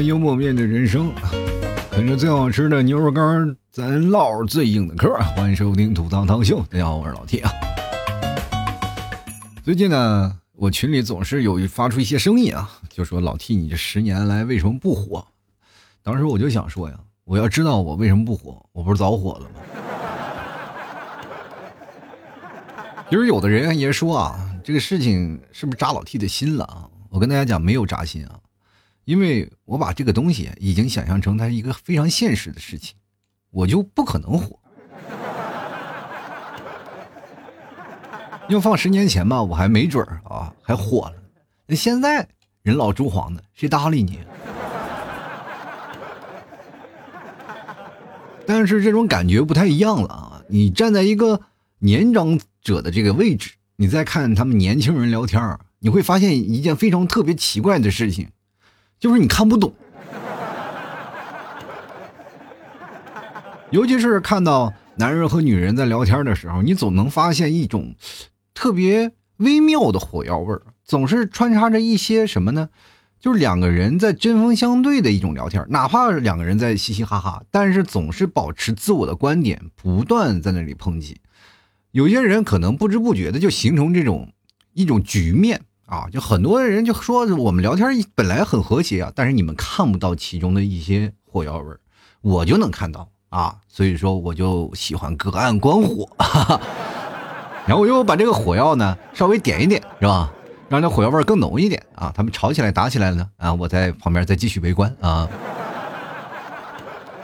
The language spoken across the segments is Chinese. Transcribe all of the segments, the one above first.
幽默面对人生，啃着最好吃的牛肉干，咱唠最硬的嗑。欢迎收听吐槽堂秀，大家好，我是老 T 啊。最近呢，我群里总是有发出一些声音啊，就说老 T 你这十年来为什么不火？当时我就想说呀，我要知道我为什么不火，我不是早火了吗？其实有的人也说啊，这个事情是不是扎老 T 的心了啊？我跟大家讲，没有扎心啊。因为我把这个东西已经想象成它是一个非常现实的事情，我就不可能火。要放十年前吧，我还没准儿啊，还火了。那现在人老珠黄的，谁搭理你？但是这种感觉不太一样了啊！你站在一个年长者的这个位置，你再看他们年轻人聊天你会发现一件非常特别奇怪的事情。就是你看不懂，尤其是看到男人和女人在聊天的时候，你总能发现一种特别微妙的火药味儿，总是穿插着一些什么呢？就是两个人在针锋相对的一种聊天，哪怕两个人在嘻嘻哈哈，但是总是保持自我的观点，不断在那里抨击。有些人可能不知不觉的就形成这种一种局面。啊，就很多人就说我们聊天本来很和谐啊，但是你们看不到其中的一些火药味儿，我就能看到啊，所以说我就喜欢隔岸观火，哈 哈然后我又把这个火药呢稍微点一点，是吧？让这火药味更浓一点啊。他们吵起来打起来了呢，啊，我在旁边再继续围观啊。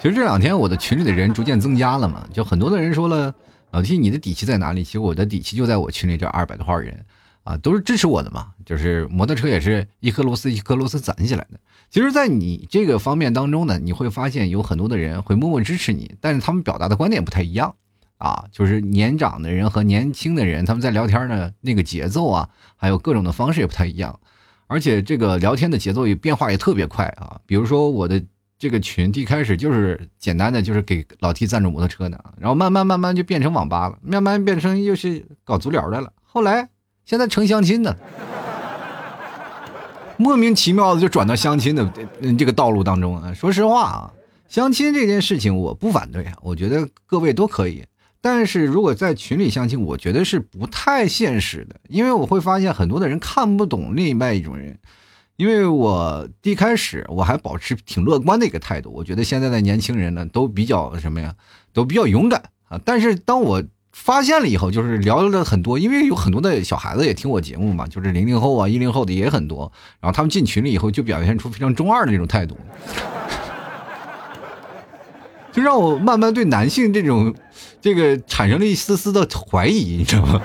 其实这两天我的群里的人逐渐增加了嘛，就很多的人说了，老弟你的底气在哪里？其实我的底气就在我群里这二百多号人。啊，都是支持我的嘛，就是摩托车也是一颗螺丝一颗螺丝攒起来的。其实，在你这个方面当中呢，你会发现有很多的人会默默支持你，但是他们表达的观点不太一样啊。就是年长的人和年轻的人，他们在聊天呢，那个节奏啊，还有各种的方式也不太一样，而且这个聊天的节奏也变化也特别快啊。比如说我的这个群一开始就是简单的就是给老 T 赞助摩托车的，然后慢慢慢慢就变成网吧了，慢慢变成又是搞足疗的了，后来。现在成相亲的，莫名其妙的就转到相亲的这个道路当中啊！说实话啊，相亲这件事情我不反对啊，我觉得各位都可以。但是如果在群里相亲，我觉得是不太现实的，因为我会发现很多的人看不懂另外一种人。因为我一开始我还保持挺乐观的一个态度，我觉得现在的年轻人呢都比较什么呀，都比较勇敢啊。但是当我发现了以后，就是聊了很多，因为有很多的小孩子也听我节目嘛，就是零零后啊、一零后的也很多。然后他们进群里以后，就表现出非常中二的那种态度，就让我慢慢对男性这种这个产生了一丝丝的怀疑，你知道吗？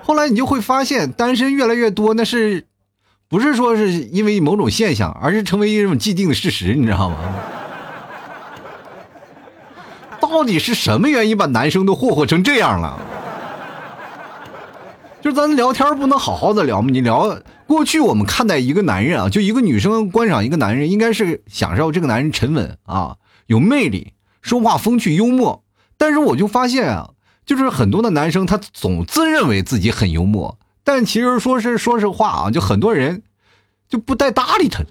后来你就会发现，单身越来越多，那是不是说是因为某种现象，而是成为一种既定的事实，你知道吗？到底是什么原因把男生都霍霍成这样了？就咱聊天不能好好的聊吗？你聊过去我们看待一个男人啊，就一个女生观赏一个男人，应该是享受这个男人沉稳啊，有魅力，说话风趣幽默。但是我就发现啊，就是很多的男生他总自认为自己很幽默，但其实说是说实话啊，就很多人就不带搭理他。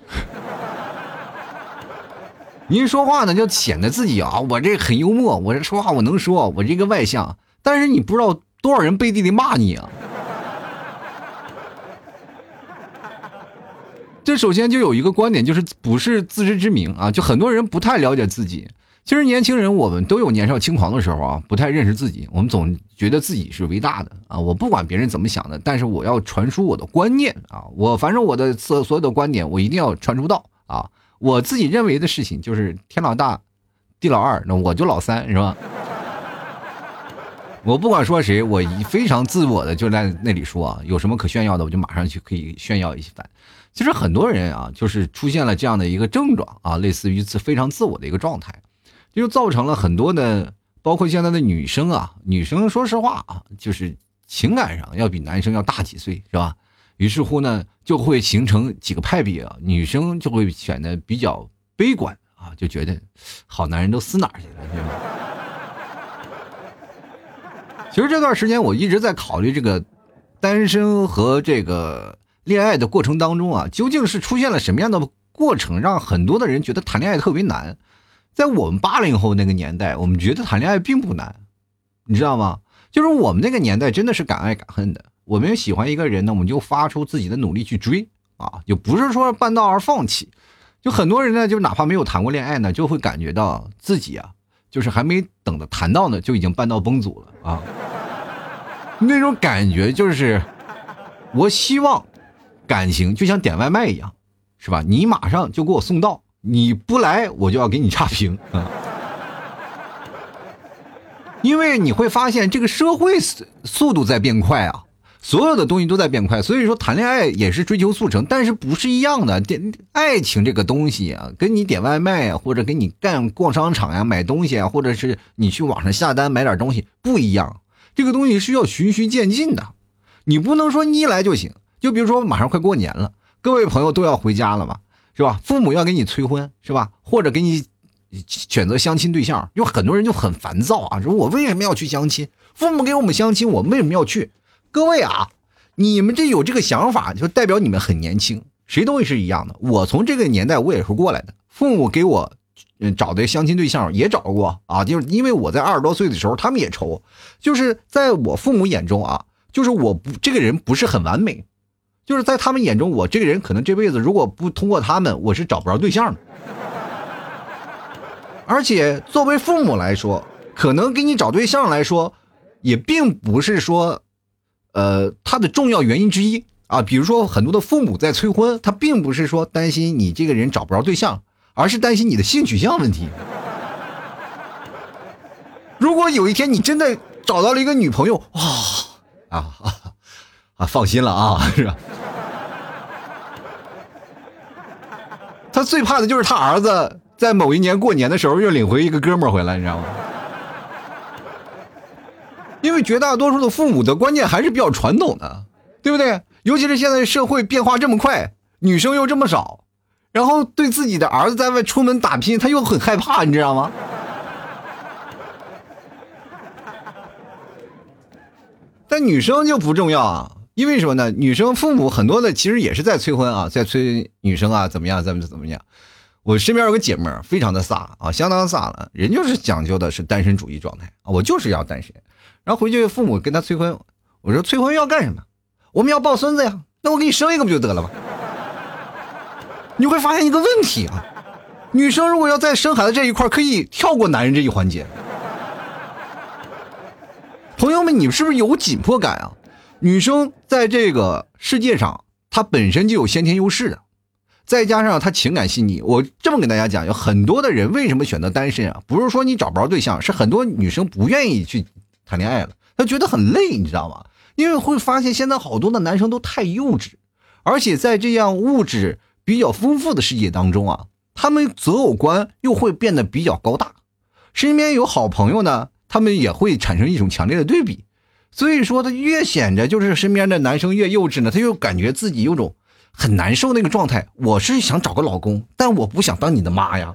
您说话呢，就显得自己啊，我这很幽默，我这说话我能说，我这个外向。但是你不知道多少人背地里骂你啊。这首先就有一个观点，就是不是自知之明啊，就很多人不太了解自己。其实年轻人我们都有年少轻狂的时候啊，不太认识自己，我们总觉得自己是伟大的啊。我不管别人怎么想的，但是我要传输我的观念啊，我反正我的所所有的观点，我一定要传输到啊。我自己认为的事情就是天老大，地老二，那我就老三，是吧？我不管说谁，我非常自我的就在那里说啊，有什么可炫耀的，我就马上去可以炫耀一番。其实很多人啊，就是出现了这样的一个症状啊，类似于自非常自我的一个状态，就造成了很多的，包括现在的女生啊，女生说实话啊，就是情感上要比男生要大几岁，是吧？于是乎呢，就会形成几个派别啊，女生就会显得比较悲观啊，就觉得好男人都死哪儿去了，对吧？其实这段时间我一直在考虑这个单身和这个恋爱的过程当中啊，究竟是出现了什么样的过程，让很多的人觉得谈恋爱特别难？在我们八零后那个年代，我们觉得谈恋爱并不难，你知道吗？就是我们那个年代真的是敢爱敢恨的。我们喜欢一个人呢，我们就发出自己的努力去追啊，就不是说半道而放弃。就很多人呢，就哪怕没有谈过恋爱呢，就会感觉到自己啊，就是还没等着谈到呢，就已经半道崩组了啊。那种感觉就是，我希望感情就像点外卖一样，是吧？你马上就给我送到，你不来我就要给你差评啊。因为你会发现这个社会速度在变快啊。所有的东西都在变快，所以说谈恋爱也是追求速成，但是不是一样的。点爱情这个东西啊，跟你点外卖啊，或者给你干逛商场呀、买东西啊，或者是你去网上下单买点东西不一样。这个东西是要循序渐进的，你不能说你一来就行。就比如说马上快过年了，各位朋友都要回家了嘛，是吧？父母要给你催婚，是吧？或者给你选择相亲对象，有很多人就很烦躁啊，说我为什么要去相亲？父母给我们相亲，我们为什么要去？各位啊，你们这有这个想法，就代表你们很年轻。谁都会是一样的。我从这个年代我也是过来的，父母给我嗯找的相亲对象也找过啊，就是因为我在二十多岁的时候，他们也愁，就是在我父母眼中啊，就是我不这个人不是很完美，就是在他们眼中，我这个人可能这辈子如果不通过他们，我是找不着对象的。而且作为父母来说，可能给你找对象来说，也并不是说。呃，他的重要原因之一啊，比如说很多的父母在催婚，他并不是说担心你这个人找不着对象，而是担心你的性取向问题。如果有一天你真的找到了一个女朋友，哇啊 啊，放心了啊，是吧？他最怕的就是他儿子在某一年过年的时候又领回一个哥们儿回来，你知道吗？因为绝大多数的父母的观念还是比较传统的，对不对？尤其是现在社会变化这么快，女生又这么少，然后对自己的儿子在外出门打拼，他又很害怕，你知道吗？但女生就不重要啊，因为什么呢？女生父母很多的其实也是在催婚啊，在催女生啊，怎么样，怎么怎么样？我身边有个姐妹儿，非常的飒啊，相当飒了，人就是讲究的是单身主义状态啊，我就是要单身。然后回去父母跟他催婚，我说催婚要干什么？我们要抱孙子呀，那我给你生一个不就得了吗？你会发现一个问题啊，女生如果要在生孩子这一块可以跳过男人这一环节。朋友们，你们是不是有紧迫感啊？女生在这个世界上，她本身就有先天优势的，再加上她情感细腻。我这么跟大家讲，有很多的人为什么选择单身啊？不是说你找不着对象，是很多女生不愿意去。谈恋爱了，他觉得很累，你知道吗？因为会发现现在好多的男生都太幼稚，而且在这样物质比较丰富的世界当中啊，他们择偶观又会变得比较高大。身边有好朋友呢，他们也会产生一种强烈的对比。所以说，他越显着就是身边的男生越幼稚呢，他又感觉自己有种很难受那个状态。我是想找个老公，但我不想当你的妈呀。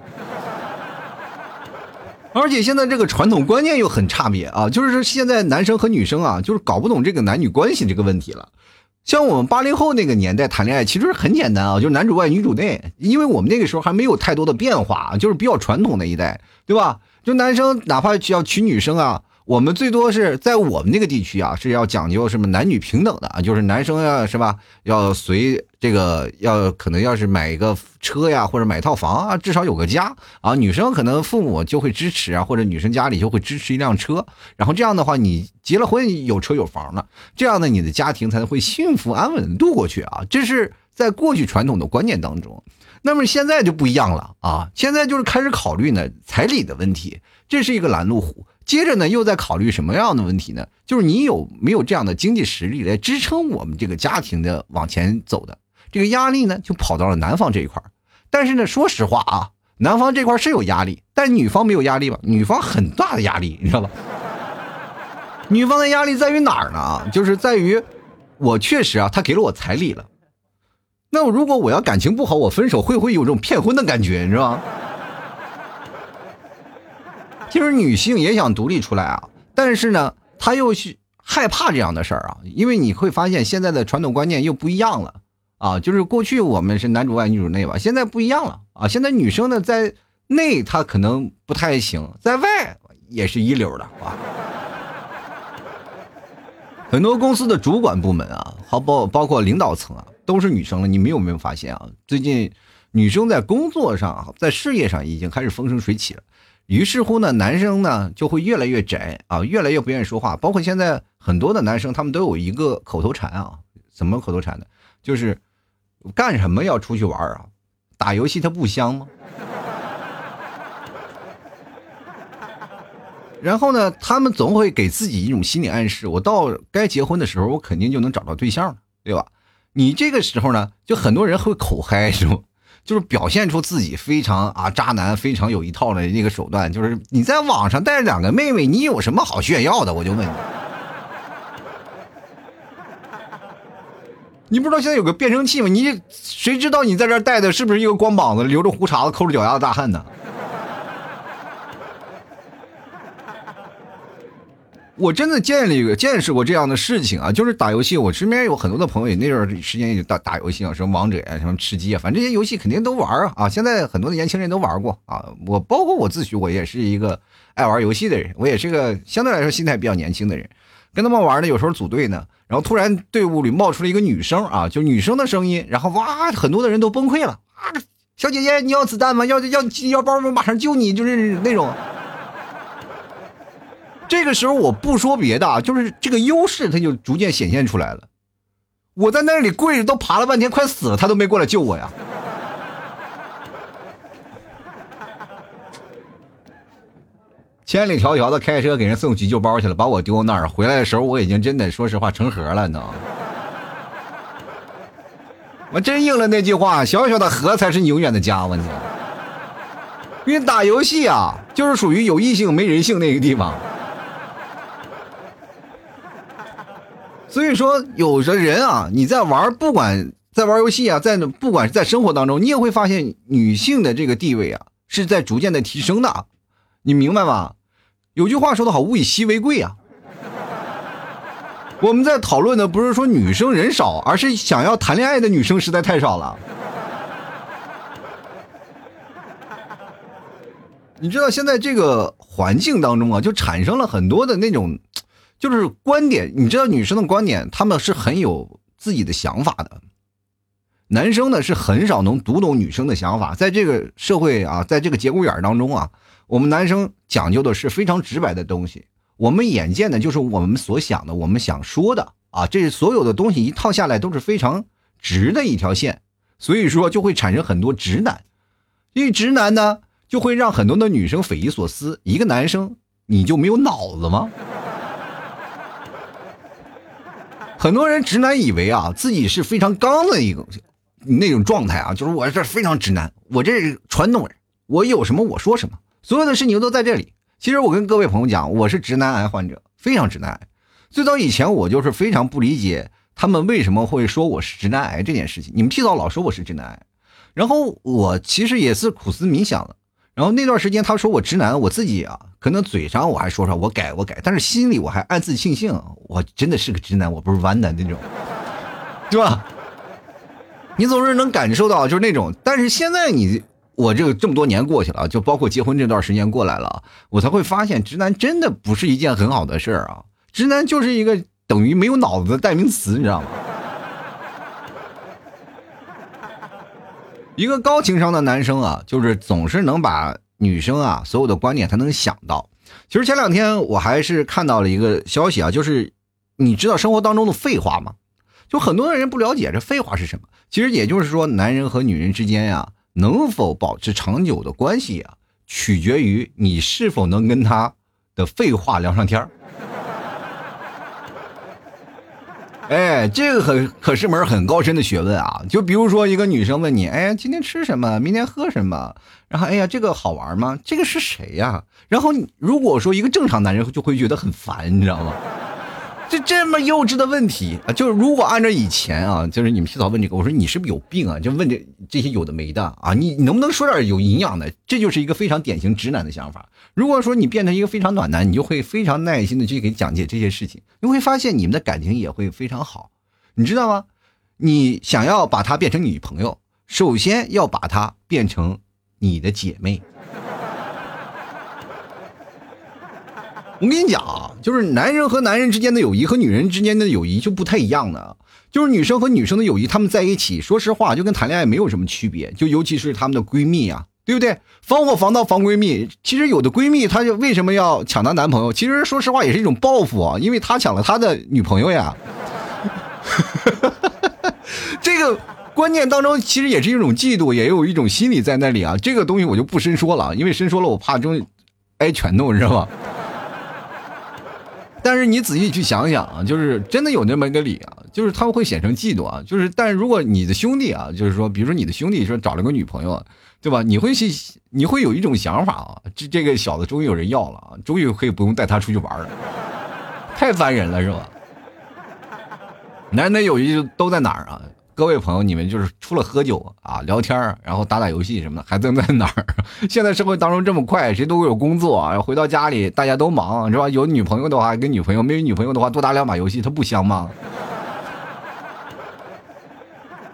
而且现在这个传统观念又很差别啊，就是现在男生和女生啊，就是搞不懂这个男女关系这个问题了。像我们八零后那个年代谈恋爱，其实很简单啊，就是男主外女主内，因为我们那个时候还没有太多的变化，就是比较传统的一代，对吧？就男生哪怕要娶女生啊。我们最多是在我们那个地区啊，是要讲究什么男女平等的啊，就是男生要，是吧？要随这个要可能要是买一个车呀，或者买套房啊，至少有个家啊。女生可能父母就会支持啊，或者女生家里就会支持一辆车，然后这样的话，你结了婚有车有房了，这样呢，你的家庭才会幸福安稳度过去啊。这是在过去传统的观念当中，那么现在就不一样了啊，现在就是开始考虑呢彩礼的问题，这是一个拦路虎。接着呢，又在考虑什么样的问题呢？就是你有没有这样的经济实力来支撑我们这个家庭的往前走的？这个压力呢，就跑到了男方这一块但是呢，说实话啊，男方这块是有压力，但女方没有压力吧？女方很大的压力，你知道吧？女方的压力在于哪儿呢？就是在于，我确实啊，他给了我彩礼了。那我如果我要感情不好，我分手会不会有这种骗婚的感觉？你知道吗？其实女性也想独立出来啊，但是呢，她又是害怕这样的事儿啊，因为你会发现现在的传统观念又不一样了。啊，就是过去我们是男主外女主内吧，现在不一样了啊，现在女生呢在内她可能不太行，在外也是一流的啊。很多公司的主管部门啊，好包包括领导层啊，都是女生了。你们有没有发现啊？最近女生在工作上、在事业上已经开始风生水起了。于是乎呢，男生呢就会越来越宅啊，越来越不愿意说话。包括现在很多的男生，他们都有一个口头禅啊，怎么口头禅呢？就是干什么要出去玩啊？打游戏它不香吗？然后呢，他们总会给自己一种心理暗示：我到该结婚的时候，我肯定就能找到对象了，对吧？你这个时候呢，就很多人会口嗨，是不？就是表现出自己非常啊渣男，非常有一套的那个手段。就是你在网上带着两个妹妹，你有什么好炫耀的？我就问你，你不知道现在有个变声器吗？你谁知道你在这带的是不是一个光膀子、留着胡茬子、抠着脚丫子大汉呢？我真的见了一个见识过这样的事情啊，就是打游戏，我身边有很多的朋友，那段时间也打打游戏啊，什么王者呀，什么吃鸡啊，反正这些游戏肯定都玩啊啊！现在很多的年轻人都玩过啊，我包括我自诩，我也是一个爱玩游戏的人，我也是个相对来说心态比较年轻的人，跟他们玩呢，有时候组队呢，然后突然队伍里冒出了一个女生啊，就女生的声音，然后哇，很多的人都崩溃了啊！小姐姐，你要子弹吗？要要要包吗？马上救你，就是那种。这个时候我不说别的，就是这个优势，它就逐渐显现出来了。我在那里跪着都爬了半天，快死了，他都没过来救我呀。千里迢迢的开车给人送急救包去了，把我丢那儿，回来的时候我已经真的说实话成盒了，你知道吗？我真应了那句话，小小的河才是你永远的家，我天！因为打游戏啊，就是属于有异性没人性那个地方。所以说，有的人啊，你在玩，不管在玩游戏啊，在不管是在生活当中，你也会发现女性的这个地位啊，是在逐渐的提升的，你明白吗？有句话说的好，物以稀为贵啊。我们在讨论的不是说女生人少，而是想要谈恋爱的女生实在太少了。你知道现在这个环境当中啊，就产生了很多的那种。就是观点，你知道女生的观点，他们是很有自己的想法的。男生呢是很少能读懂女生的想法，在这个社会啊，在这个节骨眼当中啊，我们男生讲究的是非常直白的东西。我们眼见的就是我们所想的，我们想说的啊，这所有的东西一套下来都是非常直的一条线，所以说就会产生很多直男。因为直男呢，就会让很多的女生匪夷所思。一个男生，你就没有脑子吗？很多人直男以为啊，自己是非常刚的一个那种状态啊，就是我这非常直男，我这是传统人，我有什么我说什么，所有的事情都在这里。其实我跟各位朋友讲，我是直男癌患者，非常直男癌。最早以前我就是非常不理解他们为什么会说我是直男癌这件事情。你们提早老说我是直男癌，然后我其实也是苦思冥想了。然后那段时间他说我直男，我自己啊，可能嘴上我还说说我改我改，但是心里我还暗自庆幸，我真的是个直男，我不是弯的那种，对吧？你总是能感受到就是那种，但是现在你我这个这么多年过去了，就包括结婚这段时间过来了，我才会发现直男真的不是一件很好的事儿啊，直男就是一个等于没有脑子的代名词，你知道吗？一个高情商的男生啊，就是总是能把女生啊所有的观点才能想到。其实前两天我还是看到了一个消息啊，就是你知道生活当中的废话吗？就很多人不了解这废话是什么。其实也就是说，男人和女人之间呀，能否保持长久的关系啊，取决于你是否能跟他的废话聊上天儿。哎，这个可可是门很高深的学问啊！就比如说，一个女生问你：“哎，今天吃什么？明天喝什么？”然后，哎呀，这个好玩吗？这个是谁呀？然后，如果说一个正常男人就会觉得很烦，你知道吗？就这么幼稚的问题啊！就是如果按照以前啊，就是你们洗澡问这个，我说你是不是有病啊？就问这这些有的没的啊！你你能不能说点有营养的？这就是一个非常典型直男的想法。如果说你变成一个非常暖男，你就会非常耐心的去给讲解这些事情，你会发现你们的感情也会非常好，你知道吗？你想要把她变成女朋友，首先要把她变成你的姐妹。我跟你讲啊，就是男人和男人之间的友谊和女人之间的友谊就不太一样的。就是女生和女生的友谊，她们在一起，说实话就跟谈恋爱没有什么区别。就尤其是她们的闺蜜啊，对不对？防火防盗防闺蜜。其实有的闺蜜，她就为什么要抢她男朋友？其实说实话也是一种报复啊，因为她抢了她的女朋友呀。这个观念当中，其实也是一种嫉妒，也有一种心理在那里啊。这个东西我就不深说了，因为深说了我怕中挨拳头，你知道吗？但是你仔细去想想啊，就是真的有那么一个理啊，就是他们会显成嫉妒啊，就是但是如果你的兄弟啊，就是说，比如说你的兄弟说找了个女朋友，对吧？你会去，你会有一种想法啊，这这个小子终于有人要了啊，终于可以不用带他出去玩了，太烦人了，是吧？男人的友谊都在哪儿啊？各位朋友，你们就是除了喝酒啊、聊天然后打打游戏什么的，还能在哪儿？现在社会当中这么快，谁都有工作啊，回到家里大家都忙，是吧？有女朋友的话跟女朋友，没有女朋友的话多打两把游戏，它不香吗？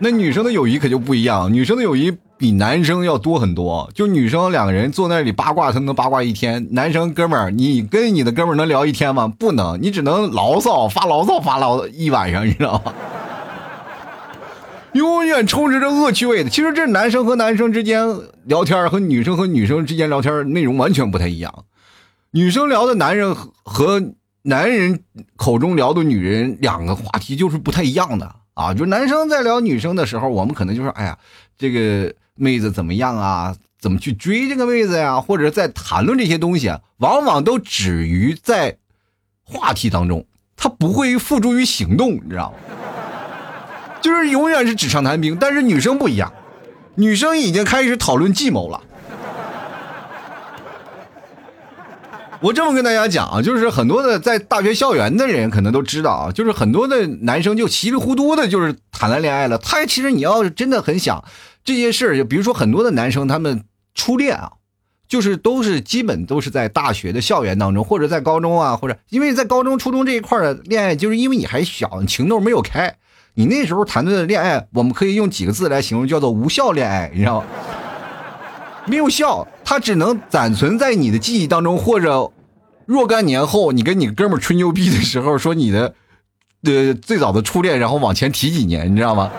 那女生的友谊可就不一样，女生的友谊比男生要多很多。就女生两个人坐那里八卦，她能八卦一天；男生哥们儿，你跟你的哥们儿能聊一天吗？不能，你只能牢骚发牢骚发牢一晚上，你知道吗？永远充斥着恶趣味的。其实这男生和男生之间聊天和女生和女生之间聊天内容完全不太一样。女生聊的男人和男人口中聊的女人两个话题就是不太一样的啊。就是男生在聊女生的时候，我们可能就说：“哎呀，这个妹子怎么样啊？怎么去追这个妹子呀？”或者在谈论这些东西，往往都止于在话题当中，他不会付诸于行动，你知道吗？就是永远是纸上谈兵，但是女生不一样，女生已经开始讨论计谋了。我这么跟大家讲啊，就是很多的在大学校园的人可能都知道啊，就是很多的男生就稀里糊涂的，就是谈了恋爱了。他其实你要是真的很想这些事儿，就比如说很多的男生他们初恋啊，就是都是基本都是在大学的校园当中，或者在高中啊，或者因为在高中、初中这一块的恋爱，就是因为你还小，情窦没有开。你那时候谈的恋爱，我们可以用几个字来形容，叫做无效恋爱，你知道吗？没有效，它只能暂存在你的记忆当中，或者若干年后，你跟你哥们吹牛逼的时候说你的，呃，最早的初恋，然后往前提几年，你知道吗？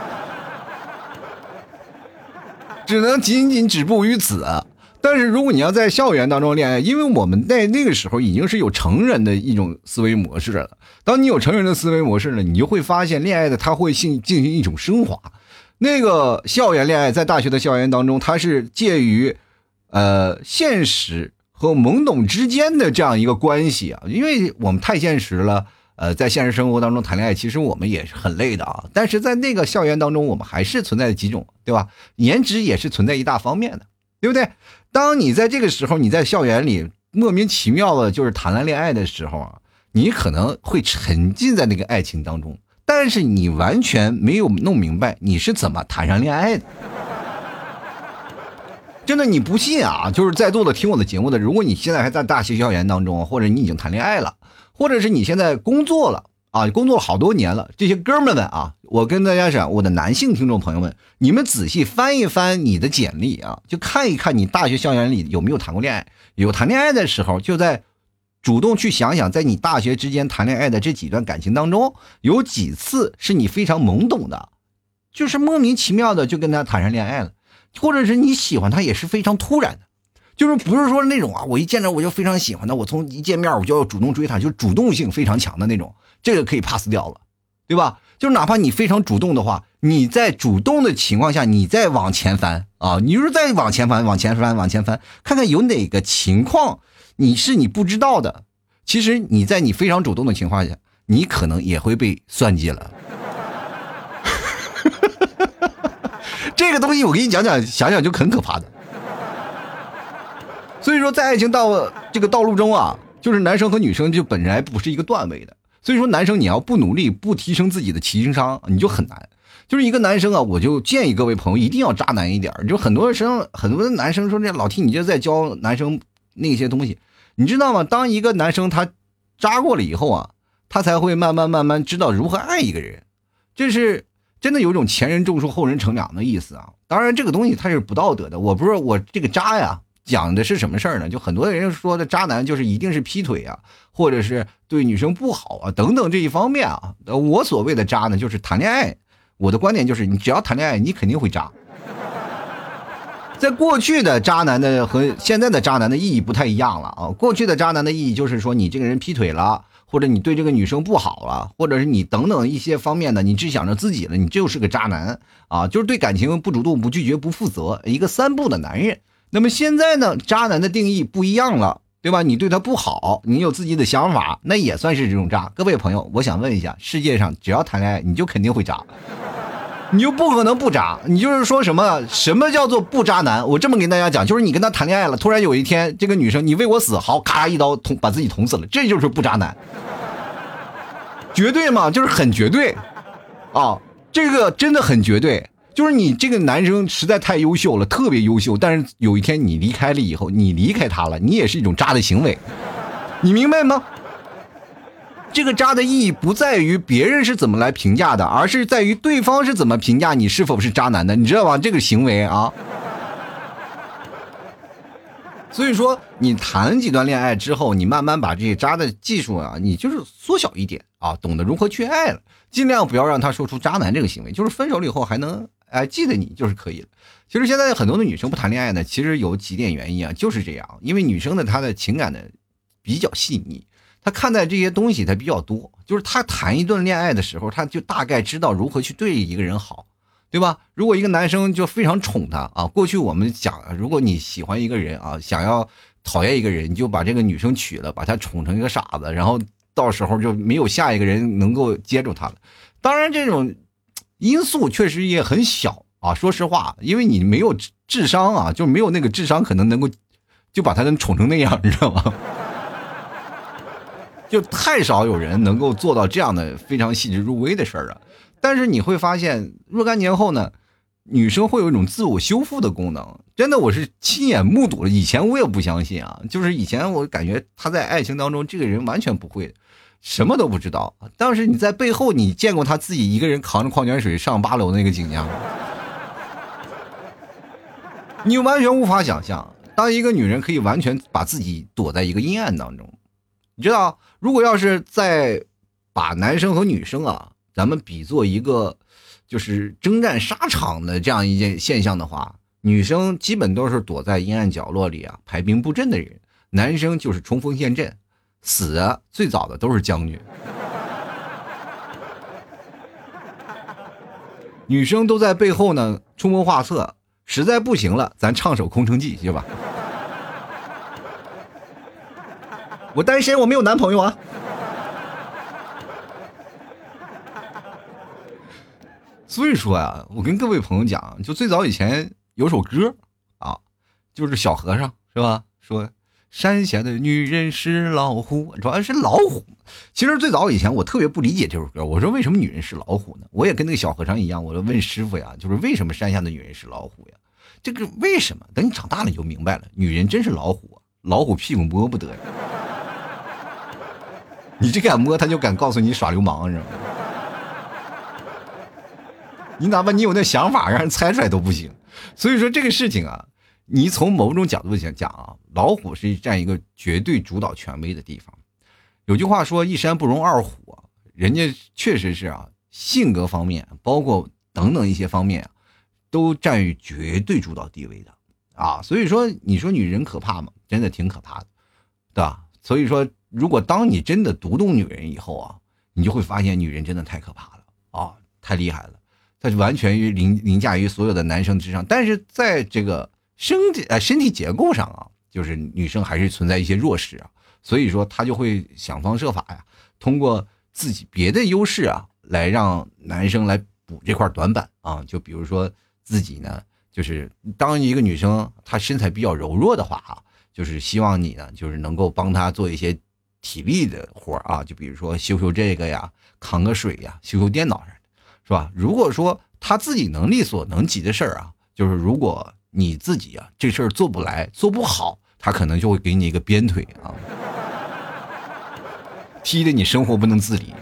只能仅仅止步于此。但是如果你要在校园当中恋爱，因为我们在那个时候已经是有成人的一种思维模式了。当你有成人的思维模式呢，你就会发现恋爱的它会进进行一种升华。那个校园恋爱在大学的校园当中，它是介于，呃，现实和懵懂之间的这样一个关系啊。因为我们太现实了，呃，在现实生活当中谈恋爱，其实我们也是很累的啊。但是在那个校园当中，我们还是存在几种，对吧？颜值也是存在一大方面的，对不对？当你在这个时候，你在校园里莫名其妙的，就是谈了恋爱的时候啊，你可能会沉浸在那个爱情当中，但是你完全没有弄明白你是怎么谈上恋爱的。真的，你不信啊？就是在座的听我的节目的，如果你现在还在大学校园当中，或者你已经谈恋爱了，或者是你现在工作了。啊，工作了好多年了，这些哥们们啊，我跟大家讲，我的男性听众朋友们，你们仔细翻一翻你的简历啊，就看一看你大学校园里有没有谈过恋爱。有谈恋爱的时候，就在主动去想想，在你大学之间谈恋爱的这几段感情当中，有几次是你非常懵懂的，就是莫名其妙的就跟他谈上恋爱了，或者是你喜欢他也是非常突然的。就是不是说那种啊，我一见着我就非常喜欢他，我从一见面我就要主动追他，就主动性非常强的那种，这个可以 pass 掉了，对吧？就是哪怕你非常主动的话，你在主动的情况下，你再往前翻啊，你就是再往前翻，往前翻，往前翻，看看有哪个情况你是你不知道的。其实你在你非常主动的情况下，你可能也会被算计了。这个东西我给你讲讲，想想就很可怕的。所以说，在爱情道这个道路中啊，就是男生和女生就本来不是一个段位的。所以说，男生你要不努力，不提升自己的情商，你就很难。就是一个男生啊，我就建议各位朋友一定要渣男一点。就很多生很多的男生说，这老提你就在教男生那些东西，你知道吗？当一个男生他渣过了以后啊，他才会慢慢慢慢知道如何爱一个人。这是真的有种前人种树后人乘凉的意思啊。当然，这个东西它是不道德的。我不是我这个渣呀，讲的是什么事儿呢？就很多人说的渣男就是一定是劈腿啊，或者是对女生不好啊等等这一方面啊。我所谓的渣呢，就是谈恋爱。我的观点就是，你只要谈恋爱，你肯定会渣。在过去的渣男的和现在的渣男的意义不太一样了啊。过去的渣男的意义就是说，你这个人劈腿了，或者你对这个女生不好了，或者是你等等一些方面的，你只想着自己了，你就是个渣男啊，就是对感情不主动、不拒绝、不负责，一个三不的男人。那么现在呢，渣男的定义不一样了，对吧？你对他不好，你有自己的想法，那也算是这种渣。各位朋友，我想问一下，世界上只要谈恋爱，你就肯定会渣。你就不可能不渣，你就是说什么？什么叫做不渣男？我这么跟大家讲，就是你跟他谈恋爱了，突然有一天，这个女生你为我死，好，咔一刀捅把自己捅死了，这就是不渣男，绝对嘛，就是很绝对，啊，这个真的很绝对，就是你这个男生实在太优秀了，特别优秀，但是有一天你离开了以后，你离开他了，你也是一种渣的行为，你明白吗？这个渣的意义不在于别人是怎么来评价的，而是在于对方是怎么评价你是否是渣男的，你知道吧？这个行为啊，所以说你谈几段恋爱之后，你慢慢把这些渣的技术啊，你就是缩小一点啊，懂得如何去爱了，尽量不要让他说出渣男这个行为，就是分手了以后还能哎记得你就是可以了。其实现在很多的女生不谈恋爱呢，其实有几点原因啊，就是这样，因为女生呢她的情感呢比较细腻。她看待这些东西她比较多，就是她谈一段恋爱的时候，她就大概知道如何去对一个人好，对吧？如果一个男生就非常宠她啊，过去我们讲，如果你喜欢一个人啊，想要讨厌一个人，你就把这个女生娶了，把她宠成一个傻子，然后到时候就没有下一个人能够接住她了。当然，这种因素确实也很小啊，说实话，因为你没有智商啊，就没有那个智商，可能能够就把他能宠成那样，你知道吗？就太少有人能够做到这样的非常细致入微的事儿了，但是你会发现若干年后呢，女生会有一种自我修复的功能。真的，我是亲眼目睹了。以前我也不相信啊，就是以前我感觉她在爱情当中这个人完全不会，什么都不知道。但是你在背后，你见过他自己一个人扛着矿泉水上八楼那个景象吗？你完全无法想象，当一个女人可以完全把自己躲在一个阴暗当中。你知道，如果要是再把男生和女生啊，咱们比作一个就是征战沙场的这样一件现象的话，女生基本都是躲在阴暗角落里啊排兵布阵的人，男生就是冲锋陷阵，死的最早的都是将军，女生都在背后呢出谋划策，实在不行了，咱唱首《空城计》去吧。我单身，我没有男朋友啊。所以说啊，我跟各位朋友讲，就最早以前有首歌啊，就是小和尚是吧？说山下的女人是老虎，主要是老虎。其实最早以前我特别不理解这首歌，我说为什么女人是老虎呢？我也跟那个小和尚一样，我就问师傅呀，就是为什么山下的女人是老虎呀？这个为什么？等你长大了你就明白了，女人真是老虎，老虎屁股摸不得呀。你这敢摸，他就敢告诉你耍流氓，知道吗？你哪怕你有那想法，让人猜出来都不行。所以说这个事情啊，你从某种角度讲讲啊，老虎是占一个绝对主导权威的地方。有句话说“一山不容二虎”，人家确实是啊，性格方面，包括等等一些方面，都占于绝对主导地位的啊。所以说，你说女人可怕吗？真的挺可怕的，对吧？所以说。如果当你真的读懂女人以后啊，你就会发现女人真的太可怕了啊，太厉害了，她完全于凌凌驾于所有的男生之上。但是在这个身体呃身体结构上啊，就是女生还是存在一些弱势啊，所以说她就会想方设法呀，通过自己别的优势啊，来让男生来补这块短板啊。就比如说自己呢，就是当一个女生她身材比较柔弱的话啊，就是希望你呢，就是能够帮她做一些。体力的活啊，就比如说修修这个呀，扛个水呀，修修电脑啥的，是吧？如果说她自己能力所能及的事儿啊，就是如果你自己啊这事儿做不来、做不好，他可能就会给你一个鞭腿啊，踢得你生活不能自理。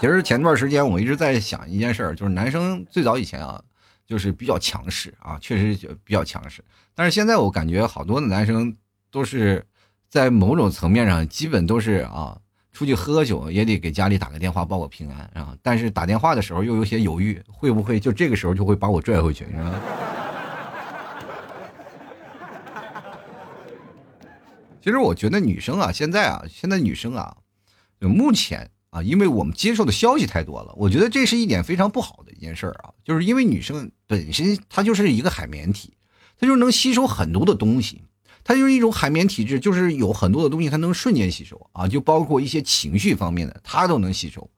其实前段时间我一直在想一件事儿，就是男生最早以前啊，就是比较强势啊，确实比较强势。但是现在我感觉好多的男生都是在某种层面上，基本都是啊，出去喝酒也得给家里打个电话报个平安啊。但是打电话的时候又有些犹豫，会不会就这个时候就会把我拽回去，你知道吗？其实我觉得女生啊，现在啊，现在女生啊，目前。啊，因为我们接受的消息太多了，我觉得这是一点非常不好的一件事儿啊。就是因为女生本身她就是一个海绵体，她就能吸收很多的东西，它就是一种海绵体质，就是有很多的东西它能瞬间吸收啊，就包括一些情绪方面的，它都能吸收。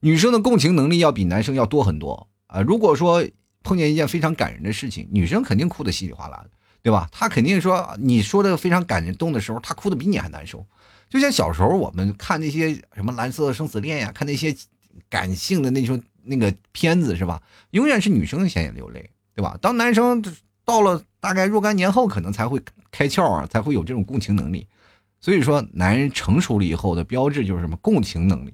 女生的共情能力要比男生要多很多啊。如果说碰见一件非常感人的事情，女生肯定哭得稀里哗啦的，对吧？她肯定说你说的非常感人动的时候，她哭得比你还难受。就像小时候我们看那些什么《蓝色生死恋》呀，看那些感性的那种那个片子是吧？永远是女生先流泪，对吧？当男生到了大概若干年后，可能才会开窍啊，才会有这种共情能力。所以说，男人成熟了以后的标志就是什么？共情能力。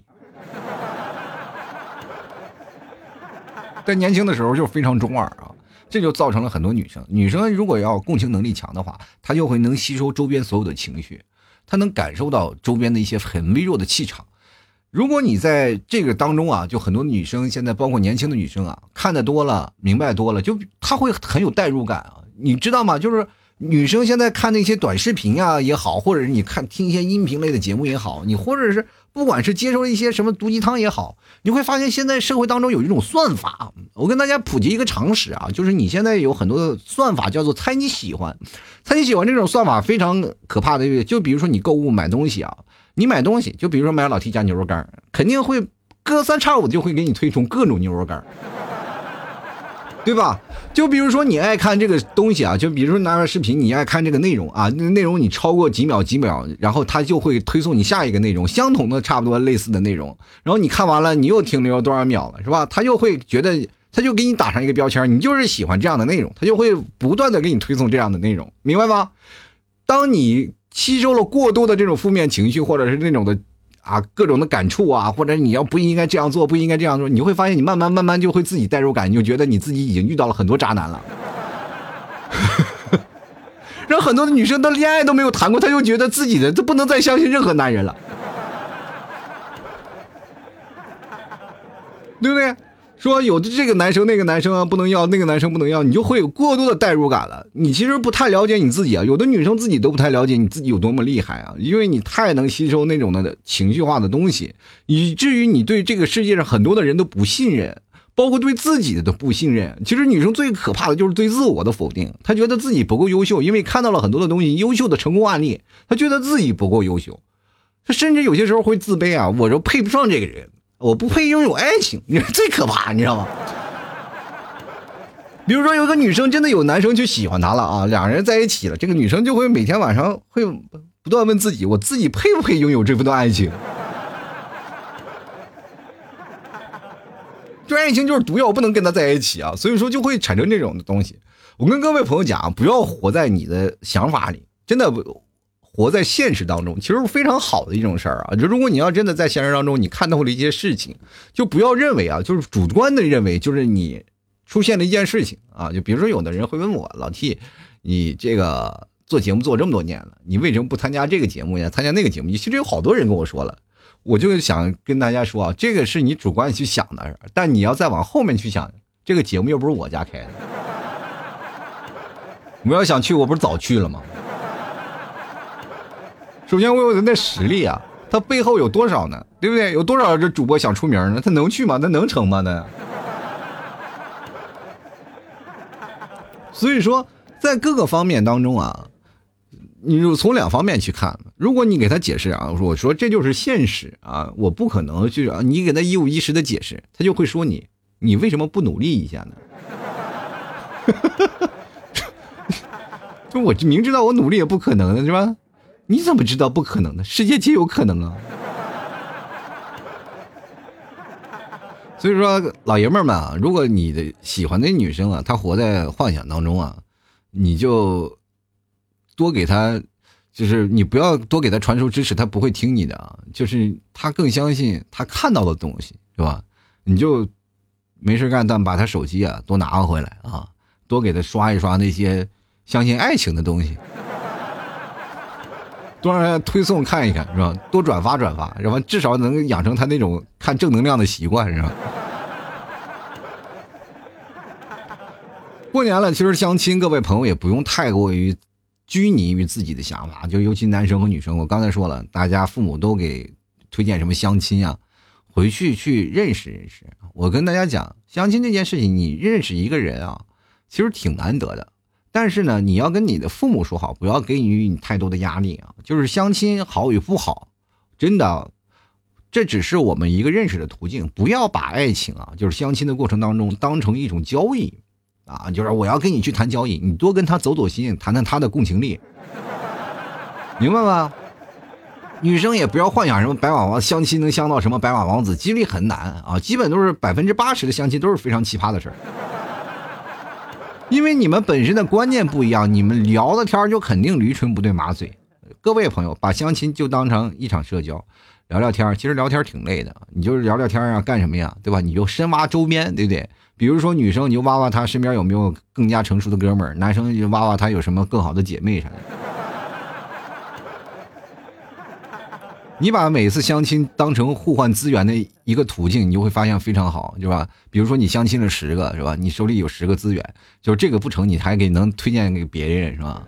在年轻的时候就非常中二啊，这就造成了很多女生。女生如果要共情能力强的话，她就会能吸收周边所有的情绪。她能感受到周边的一些很微弱的气场。如果你在这个当中啊，就很多女生现在，包括年轻的女生啊，看得多了，明白多了，就她会很有代入感啊。你知道吗？就是女生现在看那些短视频啊也好，或者是你看听一些音频类的节目也好，你或者是。不管是接受一些什么毒鸡汤也好，你会发现现在社会当中有一种算法。我跟大家普及一个常识啊，就是你现在有很多的算法叫做猜你喜欢，猜你喜欢这种算法非常可怕的。就比如说你购物买东西啊，你买东西，就比如说买老 T 家牛肉干，肯定会隔三差五就会给你推送各种牛肉干。对吧？就比如说你爱看这个东西啊，就比如说拿个视频，你爱看这个内容啊，内容你超过几秒几秒，然后他就会推送你下一个内容，相同的差不多类似的内容，然后你看完了，你又停留多少秒了，是吧？他又会觉得，他就给你打上一个标签，你就是喜欢这样的内容，他就会不断的给你推送这样的内容，明白吗？当你吸收了过多的这种负面情绪，或者是那种的。啊，各种的感触啊，或者你要不应该这样做，不应该这样做，你会发现你慢慢慢慢就会自己代入感，你就觉得你自己已经遇到了很多渣男了。让很多的女生的恋爱都没有谈过，她就觉得自己的都不能再相信任何男人了，对不对？说有的这个男生那个男生啊不能要，那个男生不能要，你就会有过多的代入感了。你其实不太了解你自己啊，有的女生自己都不太了解你自己有多么厉害啊，因为你太能吸收那种的情绪化的东西，以至于你对这个世界上很多的人都不信任，包括对自己的都不信任。其实女生最可怕的就是对自我的否定，她觉得自己不够优秀，因为看到了很多的东西，优秀的成功案例，她觉得自己不够优秀，她甚至有些时候会自卑啊，我就配不上这个人。我不配拥有爱情，你说最可怕，你知道吗？比如说，有个女生真的有男生就喜欢她了啊，两人在一起了，这个女生就会每天晚上会不断问自己：我自己配不配拥有这份爱情？这爱情就是毒药，不能跟他在一起啊，所以说就会产生这种的东西。我跟各位朋友讲，不要活在你的想法里，真的不。活在现实当中，其实非常好的一种事儿啊！就如果你要真的在现实当中，你看到了一些事情，就不要认为啊，就是主观的认为，就是你出现了一件事情啊。就比如说，有的人会问我老 T，你这个做节目做这么多年了，你为什么不参加这个节目呀？参加那个节目？其实有好多人跟我说了，我就想跟大家说啊，这个是你主观去想的，但你要再往后面去想，这个节目又不是我家开的，我要想去，我不是早去了吗？首先，我有的那实力啊，他背后有多少呢？对不对？有多少这主播想出名呢？他能去吗？他能成吗？那。所以说，在各个方面当中啊，你就从两方面去看。如果你给他解释啊，我说我说这就是现实啊，我不可能去啊，你给他一五一十的解释，他就会说你，你为什么不努力一下呢？哈哈哈就我明知道我努力也不可能的是吧？你怎么知道不可能的？世界皆有可能啊！所以说，老爷们儿们啊，如果你的喜欢的女生啊，她活在幻想当中啊，你就多给她，就是你不要多给她传授知识，她不会听你的啊。就是她更相信她看到的东西是吧？你就没事干，但把她手机啊多拿回来啊，多给她刷一刷那些相信爱情的东西，多让他推送看一看，是吧？多转发转发，是吧？至少能养成他那种看正能量的习惯，是吧？过年了，其实相亲，各位朋友也不用太过于拘泥于自己的想法，就尤其男生和女生。我刚才说了，大家父母都给推荐什么相亲啊？回去去认识认识。我跟大家讲，相亲这件事情，你认识一个人啊，其实挺难得的。但是呢，你要跟你的父母说好，不要给予你太多的压力啊。就是相亲好与不好，真的，这只是我们一个认识的途径。不要把爱情啊，就是相亲的过程当中当成一种交易。啊，就是我要跟你去谈交易，你多跟他走走心，谈谈他的共情力，明白吗？女生也不要幻想什么白马王相亲能相到什么白马王子，几率很难啊，基本都是百分之八十的相亲都是非常奇葩的事儿，因为你们本身的观念不一样，你们聊的天就肯定驴唇不对马嘴。各位朋友，把相亲就当成一场社交，聊聊天其实聊天挺累的，你就是聊聊天啊，干什么呀，对吧？你就深挖周边，对不对？比如说女生，你就挖挖她身边有没有更加成熟的哥们儿；男生就挖挖他有什么更好的姐妹啥的。你把每次相亲当成互换资源的一个途径，你就会发现非常好，是吧？比如说你相亲了十个，是吧？你手里有十个资源，就是这个不成，你还给能推荐给别人，是吧？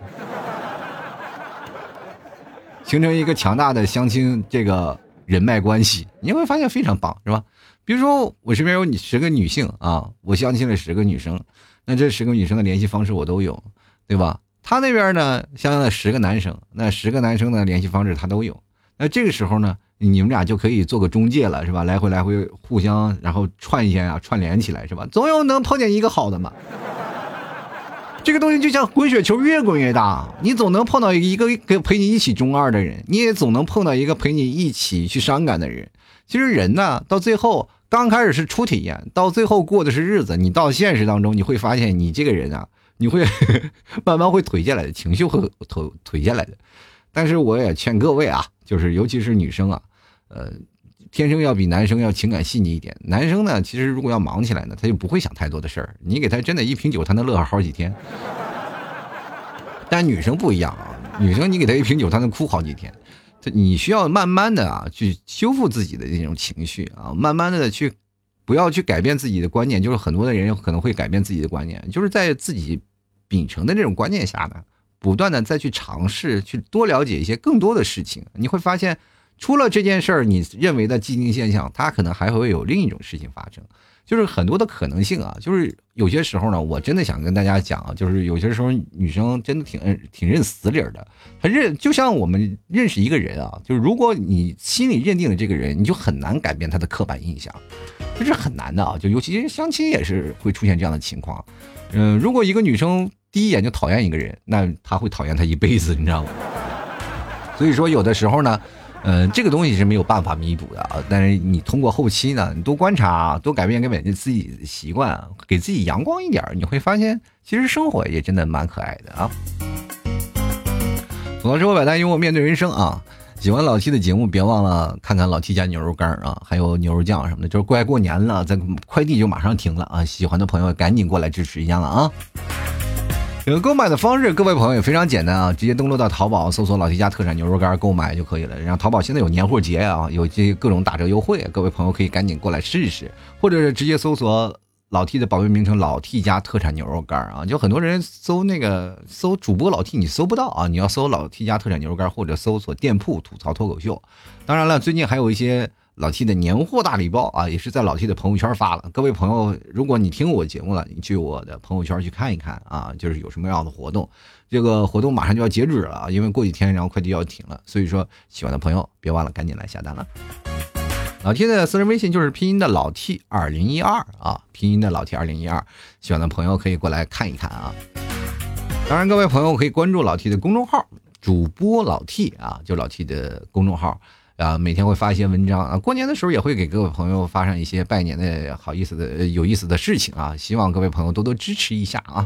形成一个强大的相亲这个人脉关系，你会发现非常棒，是吧？比如说，我身边有你十个女性啊，我相亲了十个女生，那这十个女生的联系方式我都有，对吧？他那边呢，相应了十个男生，那十个男生的联系方式他都有。那这个时候呢，你们俩就可以做个中介了，是吧？来回来回互相，然后串一下啊，串联起来，是吧？总有能碰见一个好的嘛。这个东西就像滚雪球，越滚越大，你总能碰到一个跟陪你一起中二的人，你也总能碰到一个陪你一起去伤感的人。其实人呢，到最后刚开始是初体验，到最后过的是日子。你到现实当中，你会发现你这个人啊，你会 慢慢会颓下来的，情绪会颓颓下来的。但是我也劝各位啊，就是尤其是女生啊，呃，天生要比男生要情感细腻一点。男生呢，其实如果要忙起来呢，他就不会想太多的事儿。你给他真的一瓶酒，他能乐好几天。但女生不一样啊，女生你给她一瓶酒，她能哭好几天。你需要慢慢的啊，去修复自己的那种情绪啊，慢慢的去，不要去改变自己的观念。就是很多的人可能会改变自己的观念，就是在自己秉承的这种观念下呢，不断的再去尝试，去多了解一些更多的事情。你会发现，除了这件事儿你认为的既定现象，它可能还会有另一种事情发生。就是很多的可能性啊，就是有些时候呢，我真的想跟大家讲啊，就是有些时候女生真的挺挺认死理儿的，她认就像我们认识一个人啊，就是如果你心里认定了这个人，你就很难改变他的刻板印象，这是很难的啊，就尤其相亲也是会出现这样的情况，嗯，如果一个女生第一眼就讨厌一个人，那他会讨厌他一辈子，你知道吗？所以说有的时候呢。嗯，这个东西是没有办法弥补的啊。但是你通过后期呢，你多观察，多改变改变自己的习惯，给自己阳光一点，你会发现其实生活也真的蛮可爱的啊。吐槽生活百态，幽默面对人生啊。喜欢老 T 的节目，别忘了看看老 T 家牛肉干啊，还有牛肉酱什么的。就是快过年了，咱快递就马上停了啊。喜欢的朋友赶紧过来支持一下了啊。有购买的方式，各位朋友也非常简单啊，直接登录到淘宝，搜索“老 T 家特产牛肉干”购买就可以了。然后淘宝现在有年货节啊，有这各种打折优惠，各位朋友可以赶紧过来试试，或者是直接搜索老 T 的宝贝名称“老 T 家特产牛肉干”啊。就很多人搜那个搜主播老 T，你搜不到啊，你要搜老 T 家特产牛肉干，或者搜索店铺吐槽脱口秀。当然了，最近还有一些。老 T 的年货大礼包啊，也是在老 T 的朋友圈发了。各位朋友，如果你听我节目了，你去我的朋友圈去看一看啊，就是有什么样的活动。这个活动马上就要截止了，因为过几天然后快递要停了，所以说喜欢的朋友别忘了赶紧来下单了。老 T 的私人微信就是拼音的老 T 二零一二啊，拼音的老 T 二零一二，喜欢的朋友可以过来看一看啊。当然，各位朋友可以关注老 T 的公众号，主播老 T 啊，就老 T 的公众号。啊，每天会发一些文章啊，过年的时候也会给各位朋友发上一些拜年的好意思的、有意思的事情啊，希望各位朋友多多支持一下啊。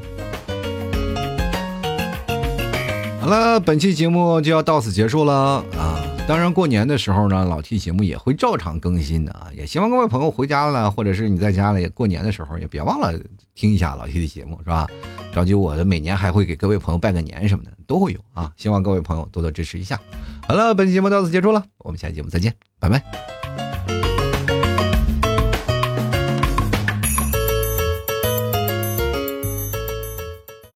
好了，本期节目就要到此结束了啊！当然，过年的时候呢，老 T 节目也会照常更新的啊！也希望各位朋友回家了，或者是你在家里过年的时候，也别忘了听一下老 T 的节目，是吧？着急我的每年还会给各位朋友拜个年什么的，都会有啊！希望各位朋友多多支持一下。好了，本期节目到此结束了，我们下期节目再见，拜拜。